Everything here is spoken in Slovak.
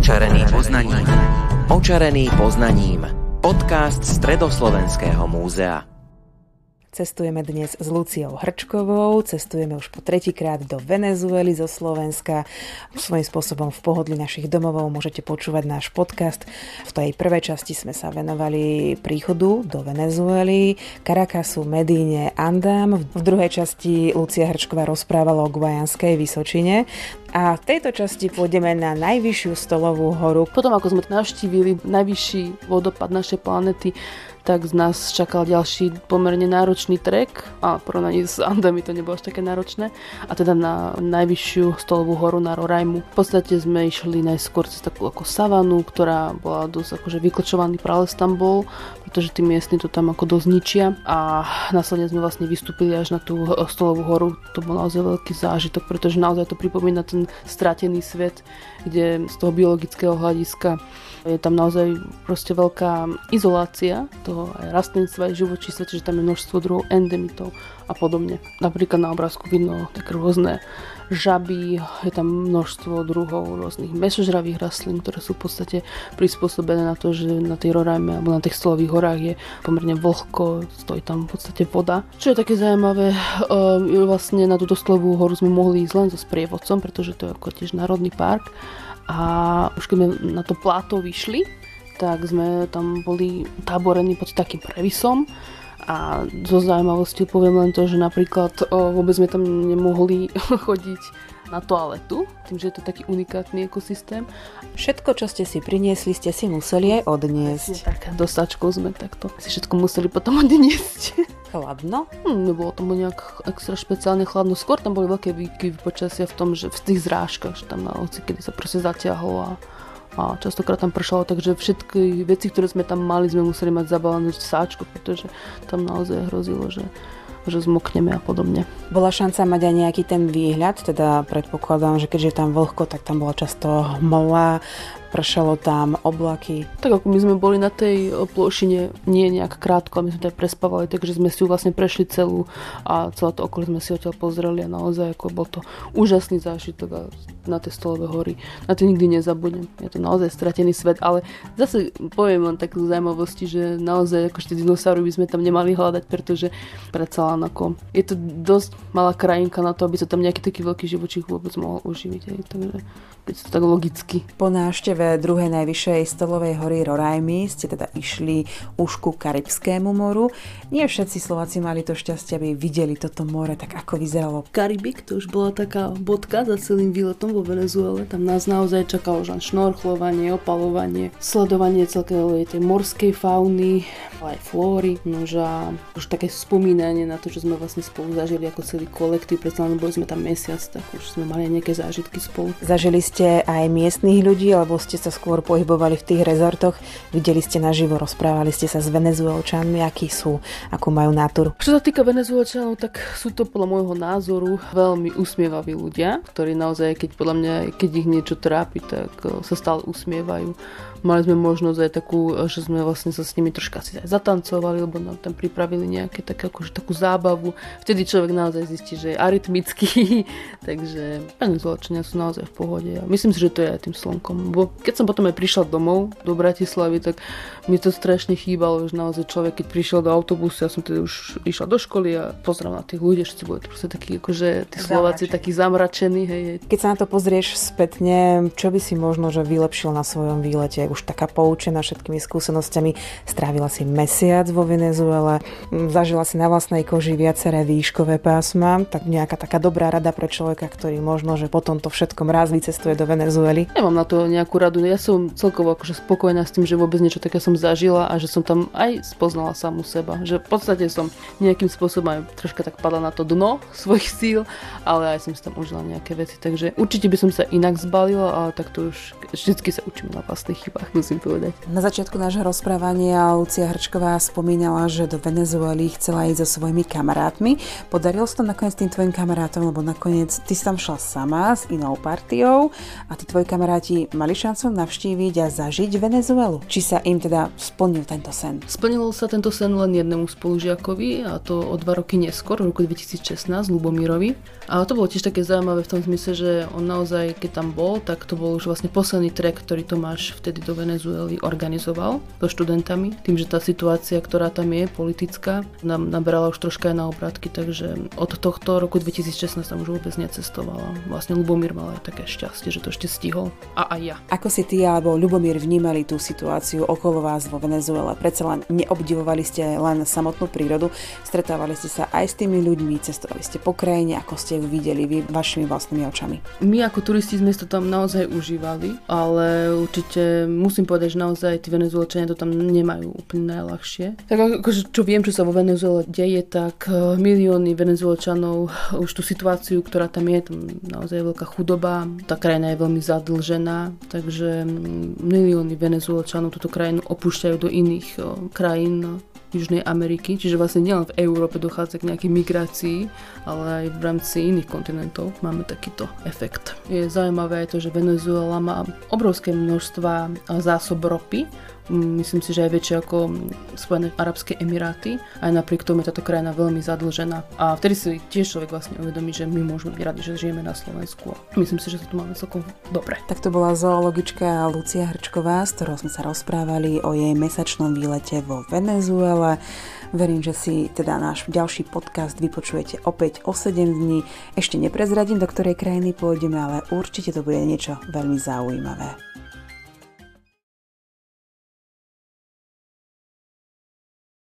Očarený poznaním. Očarený poznaním. Podcast Stredoslovenského múzea. Cestujeme dnes s Luciou Hrčkovou, cestujeme už po tretíkrát do Venezuely zo Slovenska. Svojím spôsobom v pohodli našich domovov môžete počúvať náš podcast. V tej prvej časti sme sa venovali príchodu do Venezuely, Caracasu, Medíne, Andám. V druhej časti Lucia Hrčková rozprávala o Guajanskej Vysočine. A v tejto časti pôjdeme na najvyššiu stolovú horu. Potom ako sme navštívili najvyšší vodopad našej planety, tak z nás čakal ďalší pomerne náročný trek a porovnaní s Andami to nebolo až také náročné a teda na najvyššiu stolovú horu na Rorajmu. V podstate sme išli najskôr cez takú ako savanu, ktorá bola dosť akože vyklčovaný prales tam bol, pretože tí miestni to tam ako dosť ničia a následne sme vlastne vystúpili až na tú stolovú horu. To bol naozaj veľký zážitok, pretože naozaj to pripomína ten stratený svet, kde z toho biologického hľadiska je tam naozaj proste veľká izolácia toho aj rastlinstva, aj živočístva, čiže tam je množstvo druhov endemitov a podobne. Napríklad na obrázku vidno také rôzne žaby, je tam množstvo druhov rôznych mesožravých rastlín, ktoré sú v podstate prispôsobené na to, že na tej Rorajme alebo na tých stolových horách je pomerne vlhko, stojí tam v podstate voda. Čo je také zaujímavé, ehm, vlastne na túto stolovú horu sme mohli ísť len so sprievodcom, pretože to je ako tiež národný park a už keď sme na to pláto vyšli, tak sme tam boli táborení pod takým previsom a zo zaujímavosti poviem len to, že napríklad o, vôbec sme tam nemohli chodiť na toaletu, tým, že je to taký unikátny ekosystém. Všetko, čo ste si priniesli, ste si museli aj odniesť. Presne tak, dostačkou sme takto si všetko museli potom odniesť. Chladno? Hm, nebolo tam nejak extra špeciálne chladno. Skôr tam boli veľké výkyvy počasia v tom, že v tých zrážkach, že tam na oci, kedy sa proste zatiahlo a, a častokrát tam pršalo, takže všetky veci, ktoré sme tam mali, sme museli mať zabalené v sáčku, pretože tam naozaj hrozilo, že že zmokneme a podobne. Bola šanca mať aj nejaký ten výhľad, teda predpokladám, že keďže je tam vlhko, tak tam bola často hmla, pršalo tam, oblaky. Tak ako my sme boli na tej plošine nie nejak krátko, my sme tam prespávali, takže sme si ju vlastne prešli celú a celé to okolie sme si odtiaľ pozreli a naozaj ako bol to úžasný zážitok a na tie stolové hory. Na to nikdy nezabudnem. Je to naozaj stratený svet, ale zase poviem len takú zaujímavosti, že naozaj akože tie dinosaury by sme tam nemali hľadať, pretože predsa len ako je to dosť malá krajinka na to, aby sa tam nejaký taký veľký živočích vôbec mohol uživiť. Aj, takže keď to tak logicky. Po návšteve druhej najvyššej stolovej hory Rorajmy ste teda išli už ku Karibskému moru. Nie všetci Slováci mali to šťastie, aby videli toto more, tak ako vyzeralo. Karibik, to už bola taká bodka za celým výletom vo Venezuele. Tam nás naozaj čakalo už šnorchlovanie, opalovanie, sledovanie celkovej tej morskej fauny, aj flóry. Nož a už také spomínanie na to, že sme vlastne spolu zažili ako celý kolektív, predsa boli sme tam mesiac, tak už sme mali nejaké zážitky spolu. Zažili ste aj miestnych ľudí, alebo ste sa skôr pohybovali v tých rezortoch? Videli ste naživo, rozprávali ste sa s venezuelčanmi, akí sú, akú majú náturu? Čo sa týka venezuelčanov, tak sú to podľa môjho názoru veľmi usmievaví ľudia, ktorí naozaj, keď podľa mňa, keď ich niečo trápi, tak eh, sa stále usmievajú Mali sme možnosť aj takú, že sme vlastne sa s nimi troška si aj zatancovali, lebo nám tam pripravili nejaké tak, akože takú zábavu. Vtedy človek naozaj zistí, že je arytmický, takže ani zločenia sú naozaj v pohode. A myslím si, že to je aj tým slnkom. Bo keď som potom aj prišla domov do Bratislavy, tak mi to strašne chýbalo, že naozaj človek, keď prišiel do autobusu, ja som tedy už išla do školy a pozrel na tých ľudí, všetci boli proste takí, akože tí Slováci takí zamračení. Hej, hej. Keď sa na to pozrieš spätne, čo by si možno, že vylepšil na svojom výlete? už taká poučená všetkými skúsenosťami. Strávila si mesiac vo Venezuele, zažila si na vlastnej koži viaceré výškové pásma, tak nejaká taká dobrá rada pre človeka, ktorý možno, že potom to všetkom raz vycestuje do Venezuely. Nemám na to nejakú radu, ja som celkovo akože spokojná s tým, že vôbec niečo také som zažila a že som tam aj spoznala samu seba. Že v podstate som nejakým spôsobom aj troška tak padla na to dno svojich síl, ale aj som si tam užila nejaké veci. Takže určite by som sa inak zbalila, ale tak to už vždycky sa učím na vlastných chybách, musím povedať. Na začiatku nášho rozprávania Lucia Hrčková spomínala, že do Venezuely chcela ísť so svojimi kamarátmi. Podarilo sa to nakoniec tým tvojim kamarátom, lebo nakoniec ty si tam šla sama s inou partiou a tí tvoji kamaráti mali šancu prácou navštíviť a zažiť Venezuelu? Či sa im teda splnil tento sen? Splnil sa tento sen len jednému spolužiakovi a to o dva roky neskôr, v roku 2016, Lubomírovi. A to bolo tiež také zaujímavé v tom zmysle, že on naozaj, keď tam bol, tak to bol už vlastne posledný trek, ktorý Tomáš vtedy do Venezuely organizoval so študentami. Tým, že tá situácia, ktorá tam je, politická, nám naberala už troška aj na obrátky, takže od tohto roku 2016 tam už vôbec necestovala. Vlastne Lubomír mal aj také šťastie, že to ešte stihol. A aj ja. Ako si ty alebo Lubomír vnímali tú situáciu okolo vás vo Venezuele? Predsa len neobdivovali ste len samotnú prírodu, stretávali ste sa aj s tými ľuďmi, cestovali ste po krajine, ako ste ju videli vy vašimi vlastnými očami? My ako turisti sme to tam naozaj užívali, ale určite musím povedať, že naozaj tí venezuelčania to tam nemajú úplne najľahšie. Tak akože čo viem, čo sa vo Venezuele deje, tak eh, milióny venezuelčanov už tú situáciu, ktorá tam je, tam naozaj je veľká chudoba, tá krajina je veľmi zadlžená, takže mm, milióny venezuelčanov túto krajinu opúšťajú do iných krajín Južnej Ameriky, čiže vlastne nielen v Európe dochádza k nejakej migrácii, ale aj v rámci iných kontinentov máme takýto efekt. Je zaujímavé aj to, že Venezuela má obrovské množstva zásob ropy, myslím si, že aj väčšie ako Spojené Arabské Emiráty. Aj napriek tomu je táto krajina veľmi zadlžená. A vtedy si tiež človek vlastne uvedomí, že my môžeme byť radi, že žijeme na Slovensku. Myslím si, že sa tu máme celkom dobre. Tak to bola zoologička Lucia Hrčková, s ktorou sme sa rozprávali o jej mesačnom výlete vo Venezuele. Verím, že si teda náš ďalší podcast vypočujete opäť o 7 dní. Ešte neprezradím, do ktorej krajiny pôjdeme, ale určite to bude niečo veľmi zaujímavé.